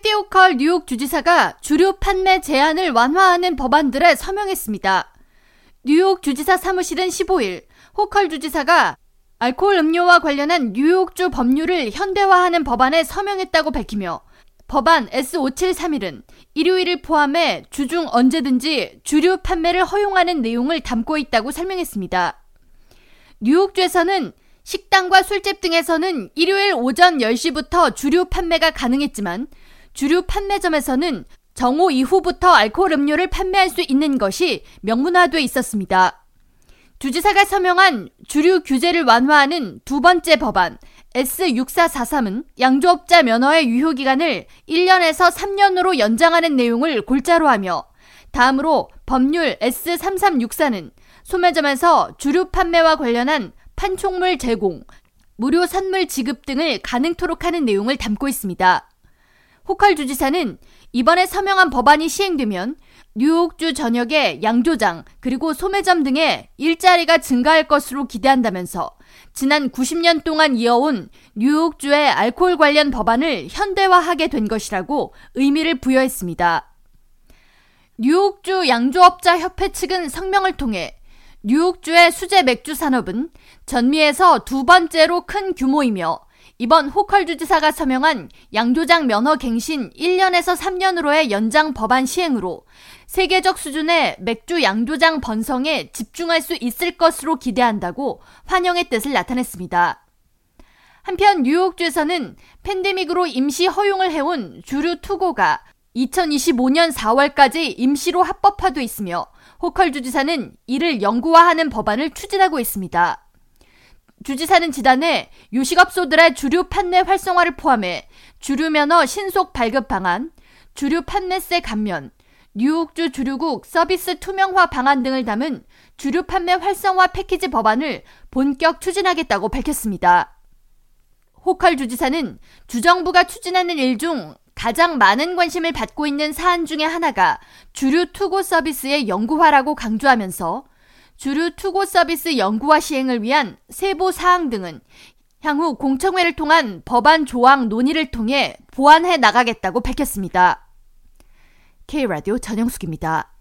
캐티 오컬 뉴욕 주지사가 주류 판매 제한을 완화하는 법안들에 서명했습니다. 뉴욕 주지사 사무실은 15일 호컬 주지사가 알코올 음료와 관련한 뉴욕주 법률을 현대화하는 법안에 서명했다고 밝히며 법안 S5731은 일요일을 포함해 주중 언제든지 주류 판매를 허용하는 내용을 담고 있다고 설명했습니다. 뉴욕주에서는 식당과 술집 등에서는 일요일 오전 10시부터 주류 판매가 가능했지만 주류 판매점에서는 정오 이후부터 알코올 음료를 판매할 수 있는 것이 명문화돼 있었습니다. 주지사가 서명한 주류 규제를 완화하는 두 번째 법안 S6443은 양조업자 면허의 유효기간을 1년에서 3년으로 연장하는 내용을 골자로 하며 다음으로 법률 S3364는 소매점에서 주류 판매와 관련한 판촉물 제공, 무료 선물 지급 등을 가능토록 하는 내용을 담고 있습니다. 호컬 주지사는 이번에 서명한 법안이 시행되면 뉴욕주 전역의 양조장 그리고 소매점 등의 일자리가 증가할 것으로 기대한다면서 지난 90년 동안 이어온 뉴욕주의 알코올 관련 법안을 현대화하게 된 것이라고 의미를 부여했습니다. 뉴욕주 양조업자 협회 측은 성명을 통해 뉴욕주의 수제 맥주 산업은 전미에서 두 번째로 큰 규모이며 이번 호컬 주지사가 서명한 양조장 면허 갱신 1년에서 3년으로의 연장 법안 시행으로 세계적 수준의 맥주 양조장 번성에 집중할 수 있을 것으로 기대한다고 환영의 뜻을 나타냈습니다. 한편 뉴욕주에서는 팬데믹으로 임시 허용을 해온 주류 투고가 2025년 4월까지 임시로 합법화돼 있으며 호컬 주지사는 이를 영구화하는 법안을 추진하고 있습니다. 주지사는 지난해 요식업소들의 주류 판매 활성화를 포함해 주류 면허 신속 발급 방안, 주류 판매세 감면, 뉴욕주 주류국 서비스 투명화 방안 등을 담은 주류 판매 활성화 패키지 법안을 본격 추진하겠다고 밝혔습니다. 호컬 주지사는 주정부가 추진하는 일 중 가장 많은 관심을 받고 있는 사안 중의 하나가 주류 투고 서비스의 영구화라고 강조하면서 주류 투고 서비스 연구와 시행을 위한 세부 사항 등은 향후 공청회를 통한 법안 조항 논의를 통해 보완해 나가겠다고 밝혔습니다. K라디오 전영숙입니다.